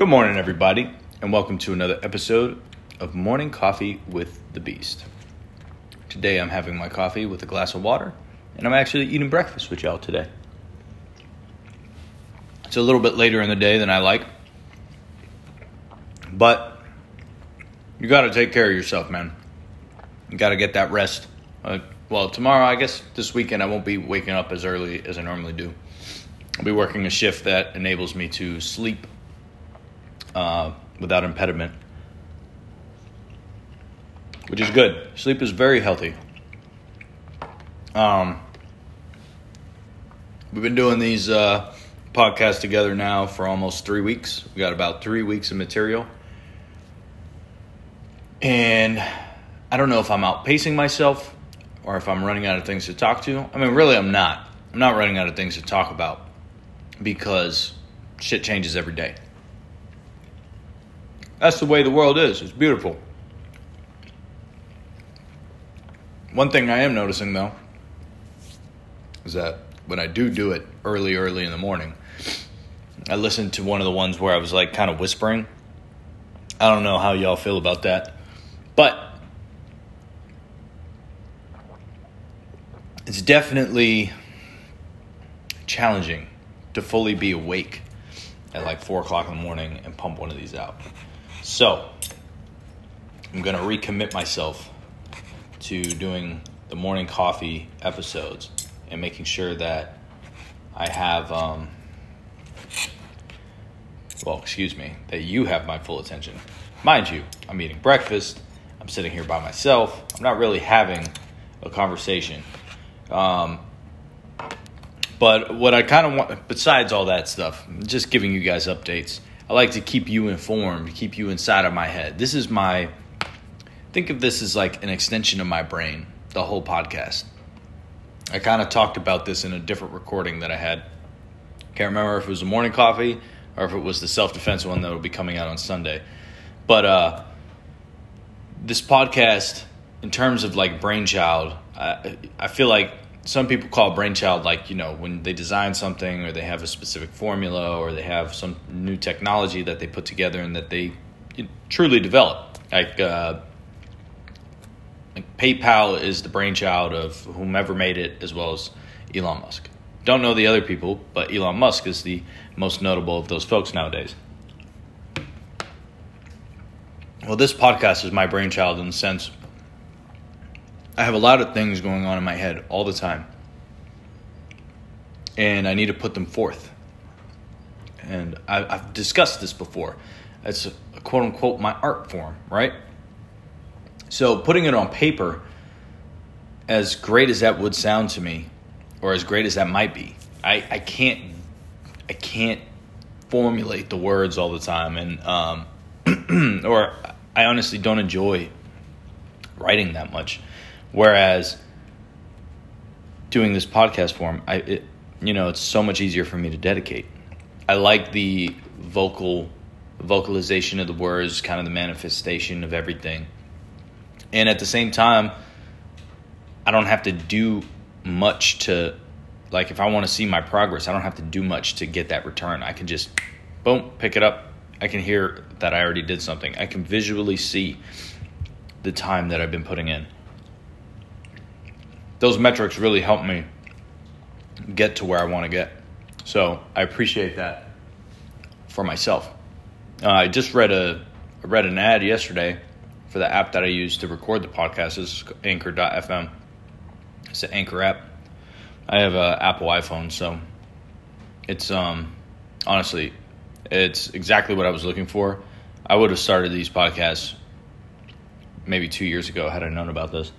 Good morning, everybody, and welcome to another episode of Morning Coffee with the Beast. Today I'm having my coffee with a glass of water, and I'm actually eating breakfast with y'all today. It's a little bit later in the day than I like, but you got to take care of yourself, man. You got to get that rest. Uh, well, tomorrow, I guess this weekend, I won't be waking up as early as I normally do. I'll be working a shift that enables me to sleep uh, without impediment, which is good. Sleep is very healthy. Um, we've been doing these uh, podcasts together now for almost three weeks. We got about three weeks of material, and I don't know if I'm outpacing myself or if I'm running out of things to talk to. I mean, really, I'm not. I'm not running out of things to talk about because shit changes every day. That's the way the world is. It's beautiful. One thing I am noticing though is that when I do do it early, early in the morning, I listened to one of the ones where I was like kind of whispering. I don't know how y'all feel about that, but it's definitely challenging to fully be awake at like four o'clock in the morning and pump one of these out. So, I'm going to recommit myself to doing the morning coffee episodes and making sure that I have, um, well, excuse me, that you have my full attention. Mind you, I'm eating breakfast, I'm sitting here by myself, I'm not really having a conversation. Um, but what I kind of want, besides all that stuff, just giving you guys updates I like to keep you informed, keep you inside of my head. This is my think of this as like an extension of my brain, the whole podcast. I kind of talked about this in a different recording that I had. Can't remember if it was the morning coffee or if it was the self defense one that will be coming out on Sunday. But uh, this podcast, in terms of like brainchild, I, I feel like some people call brainchild like you know when they design something or they have a specific formula or they have some new technology that they put together and that they truly develop like uh, like PayPal is the brainchild of whomever made it as well as Elon Musk. Don't know the other people, but Elon Musk is the most notable of those folks nowadays. Well, this podcast is my brainchild in the sense I have a lot of things going on in my head all the time. And I need to put them forth. And I, have discussed this before. It's a, a quote unquote my art form, right? So putting it on paper, as great as that would sound to me, or as great as that might be, I, I can't I can't formulate the words all the time, and um, or I honestly don't enjoy writing that much. Whereas doing this podcast form, I it, you know, it's so much easier for me to dedicate. I like the vocal vocalization of the words, kind of the manifestation of everything. And at the same time, I don't have to do much to like if I want to see my progress, I don't have to do much to get that return. I can just boom, pick it up. I can hear that I already did something. I can visually see the time that I've been putting in those metrics really help me get to where I want to get. So I appreciate that for myself. Uh, I just read a I read an ad yesterday for the app that I use to record the podcast. It's Anchor.fm. It's an Anchor app. I have an Apple iPhone, so it's um honestly it's exactly what I was looking for. I would have started these podcasts maybe two years ago had I known about this.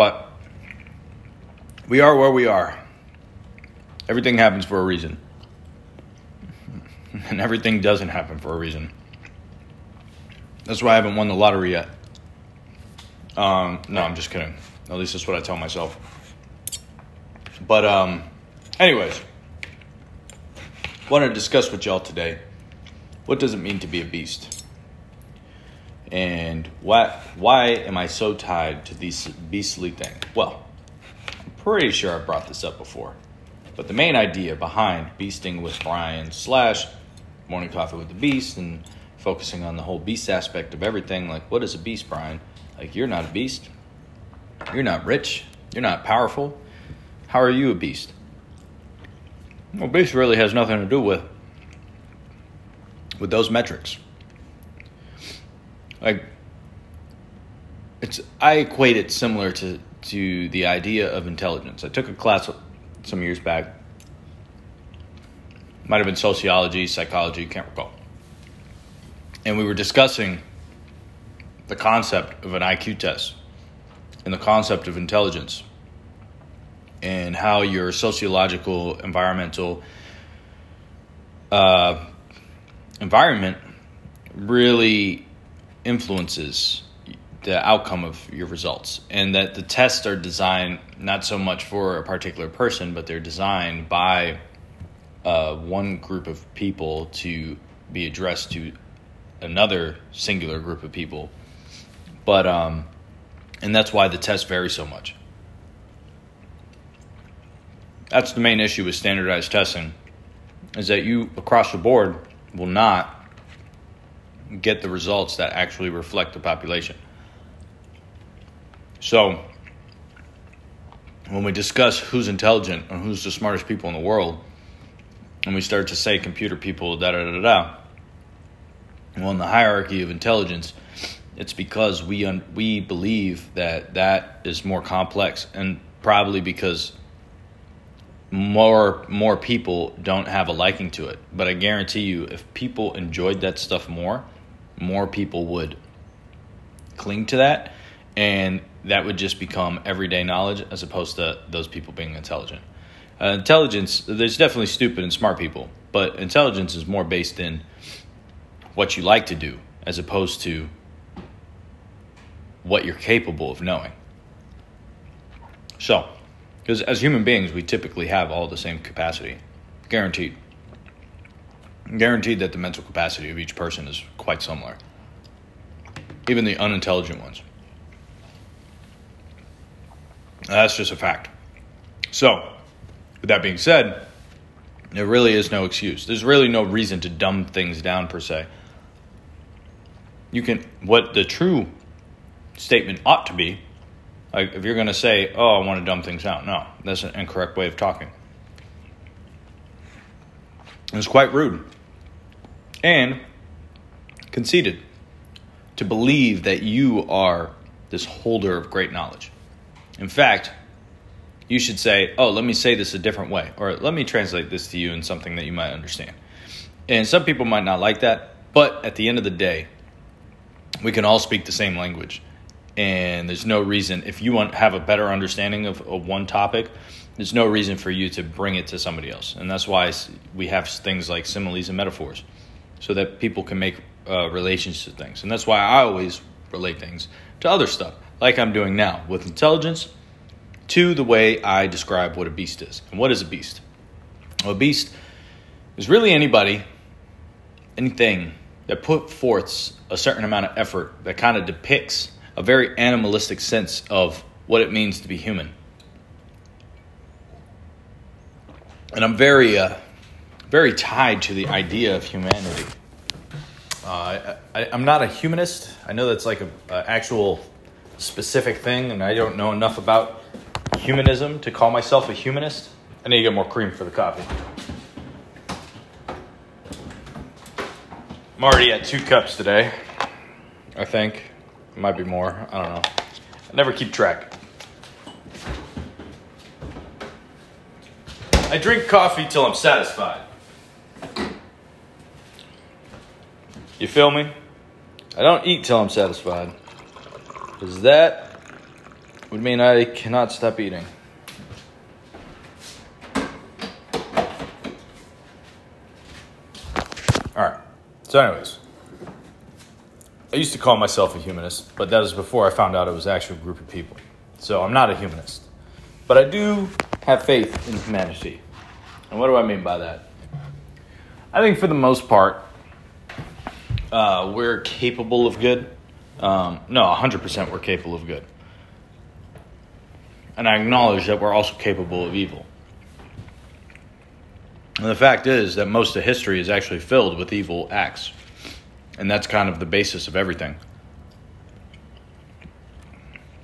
But we are where we are. Everything happens for a reason. And everything doesn't happen for a reason. That's why I haven't won the lottery yet. Um, no, I'm just kidding. At least that's what I tell myself. But, um, anyways, want to discuss with y'all today what does it mean to be a beast? And why why am I so tied to these beastly things? Well, I'm pretty sure I brought this up before. But the main idea behind beasting with Brian slash Morning Coffee with the Beast and focusing on the whole beast aspect of everything. Like, what is a beast, Brian? Like, you're not a beast. You're not rich. You're not powerful. How are you a beast? Well, beast really has nothing to do with with those metrics. Like, it's I equate it similar to to the idea of intelligence. I took a class some years back. Might have been sociology, psychology, can't recall. And we were discussing the concept of an IQ test and the concept of intelligence and how your sociological, environmental uh, environment really influences the outcome of your results. And that the tests are designed not so much for a particular person but they're designed by uh, one group of people to be addressed to another singular group of people. But um and that's why the tests vary so much. That's the main issue with standardized testing is that you across the board will not get the results that actually reflect the population so, when we discuss who's intelligent and who's the smartest people in the world, and we start to say computer people, da da da da, well, in the hierarchy of intelligence, it's because we un- we believe that that is more complex, and probably because more more people don't have a liking to it. But I guarantee you, if people enjoyed that stuff more, more people would cling to that, and that would just become everyday knowledge as opposed to those people being intelligent. Uh, intelligence, there's definitely stupid and smart people, but intelligence is more based in what you like to do as opposed to what you're capable of knowing. So, because as human beings, we typically have all the same capacity, guaranteed. Guaranteed that the mental capacity of each person is quite similar, even the unintelligent ones. That's just a fact. So, with that being said, there really is no excuse. There's really no reason to dumb things down per se. You can, what the true statement ought to be, like if you're going to say, oh, I want to dumb things out." no, that's an incorrect way of talking. It's quite rude and conceited to believe that you are this holder of great knowledge. In fact, you should say, oh, let me say this a different way, or let me translate this to you in something that you might understand. And some people might not like that, but at the end of the day, we can all speak the same language. And there's no reason, if you want have a better understanding of, of one topic, there's no reason for you to bring it to somebody else. And that's why we have things like similes and metaphors, so that people can make uh, relations to things. And that's why I always relate things to other stuff like I'm doing now with intelligence, to the way I describe what a beast is. And what is a beast? Well, a beast is really anybody, anything that put forth a certain amount of effort that kind of depicts a very animalistic sense of what it means to be human. And I'm very, uh, very tied to the idea of humanity. Uh, I, am not a humanist. I know that's like an actual specific thing, and I don't know enough about humanism to call myself a humanist. I need to get more cream for the coffee. I'm already at two cups today, I think. It might be more. I don't know. I never keep track. I drink coffee till I'm satisfied. Feel me? I don't eat till I'm satisfied. Because that would mean I cannot stop eating. Alright. So, anyways. I used to call myself a humanist, but that was before I found out it was actually a group of people. So I'm not a humanist. But I do have faith in humanity. And what do I mean by that? I think for the most part, uh, we're capable of good. Um, no, 100% we're capable of good. And I acknowledge that we're also capable of evil. And the fact is that most of history is actually filled with evil acts. And that's kind of the basis of everything.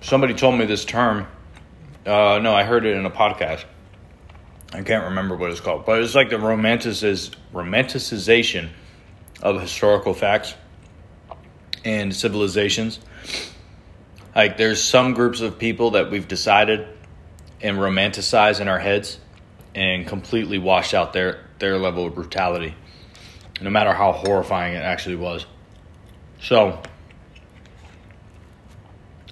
Somebody told me this term. Uh, no, I heard it in a podcast. I can't remember what it's called, but it's like the romanticiz- romanticization of historical facts and civilizations. Like, there's some groups of people that we've decided and romanticize in our heads and completely wash out their, their level of brutality, no matter how horrifying it actually was. So,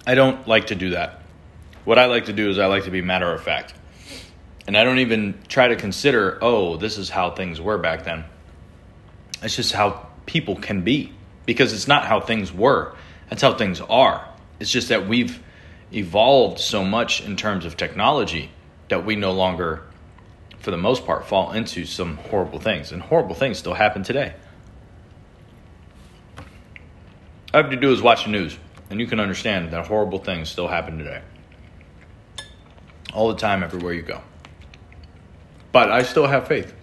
I don't like to do that. What I like to do is I like to be matter of fact. And I don't even try to consider, oh, this is how things were back then. It's just how people can be. Because it's not how things were, that's how things are. It's just that we've evolved so much in terms of technology that we no longer, for the most part, fall into some horrible things. And horrible things still happen today. All you have to do is watch the news, and you can understand that horrible things still happen today. All the time, everywhere you go. But I still have faith.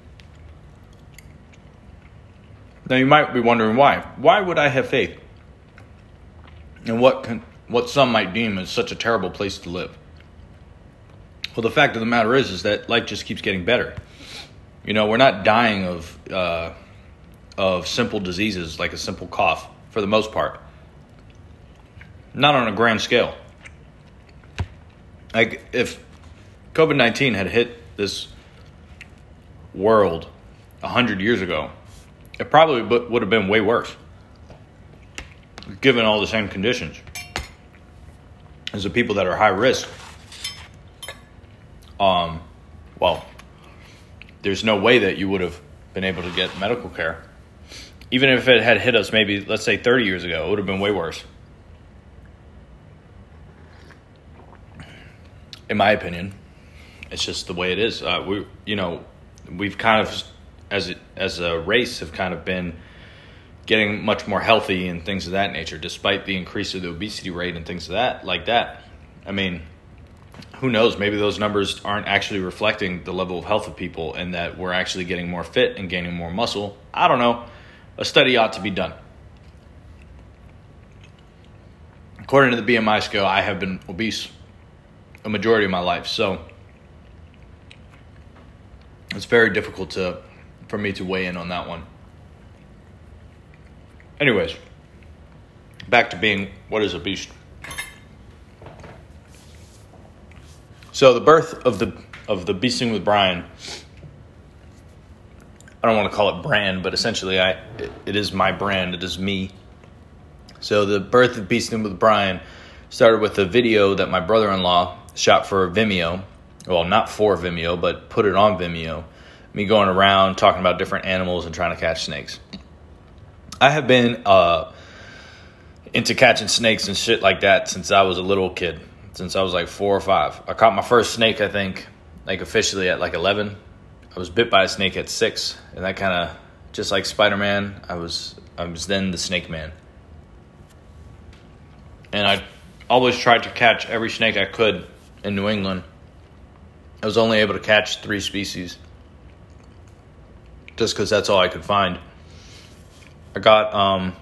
Now you might be wondering why. Why would I have faith? And what can, what some might deem as such a terrible place to live? Well, the fact of the matter is, is that life just keeps getting better. You know, we're not dying of uh, of simple diseases like a simple cough for the most part. Not on a grand scale. Like if COVID nineteen had hit this world a hundred years ago, it probably would have been way worse, given all the same conditions as the people that are high risk. Um, well, there's no way that you would have been able to get medical care. Even if it had hit us maybe, let's say, 30 years ago, it would have been way worse. In my opinion, it's just the way it is. Uh, we, you know, we've kind of as a, as a race have kind of been getting much more healthy and things of that nature, despite the increase of the obesity rate and things of that like that. I mean, who knows? Maybe those numbers aren't actually reflecting the level of health of people, and that we're actually getting more fit and gaining more muscle. I don't know. A study ought to be done. According to the BMI scale, I have been obese a majority of my life, so it's very difficult to for me to weigh in on that one. Anyways, back to being what is a beast. So the birth of the of the beasting with Brian. I don't want to call it brand, but essentially, I it, it is my brand. It is me. So the birth of beasting with Brian started with a video that my brother-in-law shot for Vimeo well, not for Vimeo, but put it on Vimeo. Me going around talking about different animals and trying to catch snakes. I have been uh, into catching snakes and shit like that since I was a little kid, since I was like four or five. I caught my first snake, I think, like officially at like 11. I was bit by a snake at six, and that kind of, just like Spider Man, I was, I was then the snake man. And I always tried to catch every snake I could in New England I was only able to catch three species just because that's all I could find. I got, um,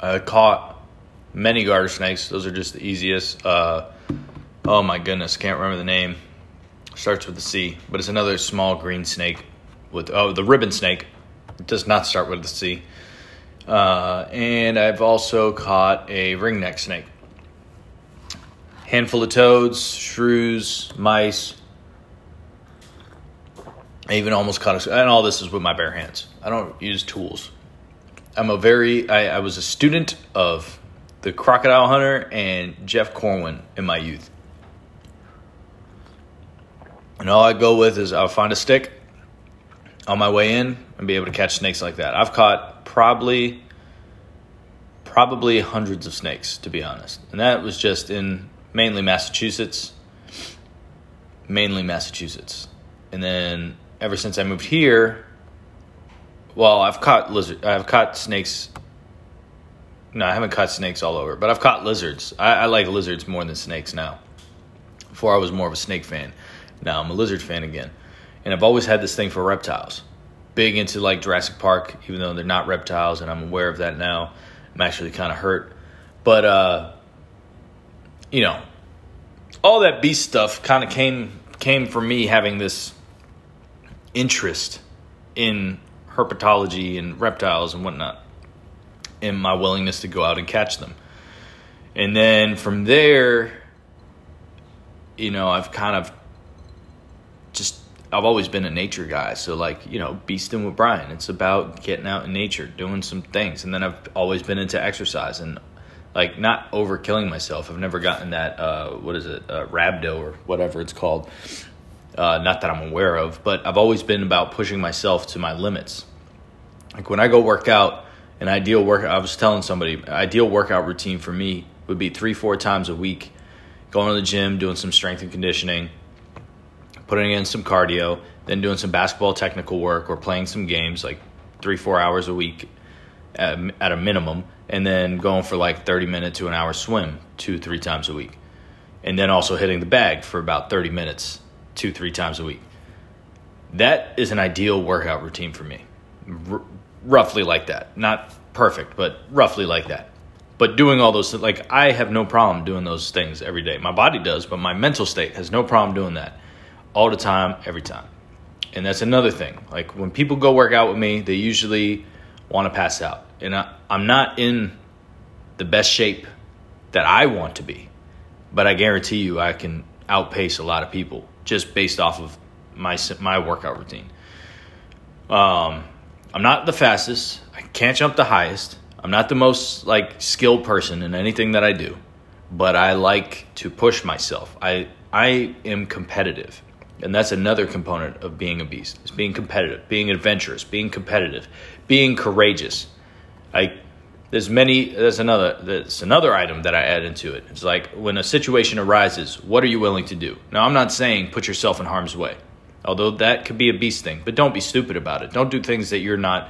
I caught many garter snakes. Those are just the easiest. Uh, oh my goodness, can't remember the name. Starts with the C, but it's another small green snake with, oh, the ribbon snake. It does not start with the C. Uh, and I've also caught a ringneck snake handful of toads, shrews, mice. I even almost caught a, and all this is with my bare hands. I don't use tools. I'm a very, I, I was a student of the crocodile hunter and Jeff Corwin in my youth. And all I go with is I'll find a stick on my way in and be able to catch snakes like that. I've caught probably probably hundreds of snakes to be honest. And that was just in mainly Massachusetts, mainly Massachusetts. And then ever since I moved here, well, I've caught lizard, I've caught snakes. No, I haven't caught snakes all over, but I've caught lizards. I, I like lizards more than snakes now. Before I was more of a snake fan, Now I'm a lizard fan again. And I've always had this thing for reptiles. Big into like Jurassic Park, even though they're not reptiles, and I'm aware of that now. I'm actually kind of hurt. But, uh, you know, all that beast stuff kind of came came from me having this interest in herpetology and reptiles and whatnot, and my willingness to go out and catch them. And then from there, you know, I've kind of just I've always been a nature guy. So like, you know, beasting with Brian. It's about getting out in nature, doing some things. And then I've always been into exercise and like not overkilling myself. I've never gotten that uh, what is it, uh, rhabdo or whatever it's called. Uh, not that I'm aware of, but I've always been about pushing myself to my limits. Like when I go work out, an ideal work. I was telling somebody, ideal workout routine for me would be three, four times a week, going to the gym, doing some strength and conditioning, putting in some cardio, then doing some basketball technical work or playing some games like three, four hours a week at, at a minimum, and then going for like 30 minute to an hour swim two, three times a week. And then also hitting the bag for about 30 minutes two, three times a week. That is an ideal workout routine for me. R- roughly like that. Not perfect, but roughly like that. But doing all those, like, I have no problem doing those things every day. My body does, but my mental state has no problem doing that all the time, every time. And that's another thing. Like, when people go work out with me, they usually want to pass out. And I, I'm not in the best shape that I want to be, but I guarantee you I can outpace a lot of people just based off of my my workout routine. Um, I'm not the fastest. I can't jump the highest. I'm not the most like skilled person in anything that I do, but I like to push myself. I I am competitive. And that's another component of being a beast. Is being competitive, being adventurous, being competitive, being courageous. I there's many there's another there's another item that I add into it. It's like when a situation arises, what are you willing to do? Now I'm not saying put yourself in harm's way. Although that could be a beast thing, but don't be stupid about it. Don't do things that you're not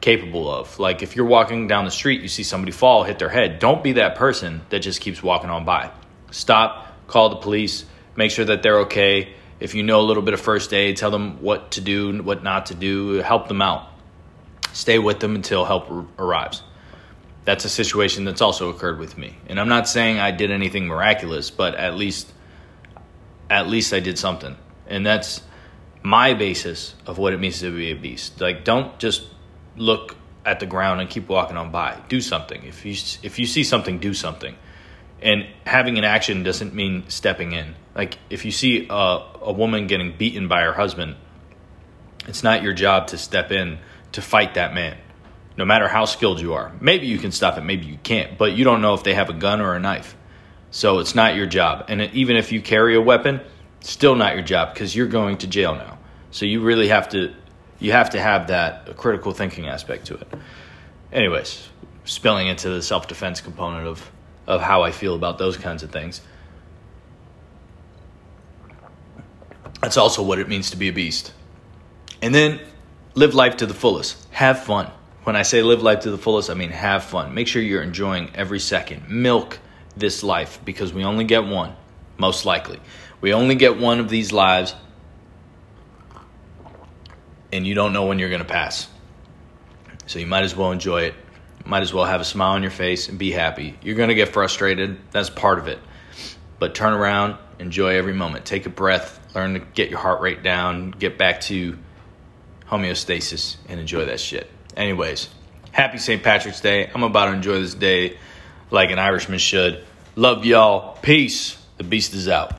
capable of. Like if you're walking down the street, you see somebody fall, hit their head, don't be that person that just keeps walking on by. Stop, call the police, make sure that they're okay. If you know a little bit of first aid, tell them what to do, what not to do, help them out. Stay with them until help arrives. That's a situation that's also occurred with me. And I'm not saying I did anything miraculous, but at least at least I did something. And that's my basis of what it means to be a beast. Like, don't just look at the ground and keep walking on by. Do something. If you if you see something, do something. And having an action doesn't mean stepping in. Like, if you see a, a woman getting beaten by her husband, it's not your job to step in to fight that man. No matter how skilled you are. Maybe you can stop it, maybe you can't, but you don't know if they have a gun or a knife. So it's not your job. And even if you carry a weapon, still not your job because you're going to jail now. So you really have to you have to have that critical thinking aspect to it. Anyways, spilling into the self defense component of of how I feel about those kinds of things. That's also what it means to be a beast. And then live life to the fullest. Have fun. When I say live life to the fullest, I mean have fun. Make sure you're enjoying every second. Milk this life because we only get one, most likely. We only get one of these lives and you don't know when you're going to pass. So you might as well enjoy it. Might as well have a smile on your face and be happy. You're going to get frustrated. That's part of it. But turn around, enjoy every moment. Take a breath, learn to get your heart rate down, get back to homeostasis, and enjoy that shit. Anyways, happy St. Patrick's Day. I'm about to enjoy this day like an Irishman should. Love y'all. Peace. The beast is out.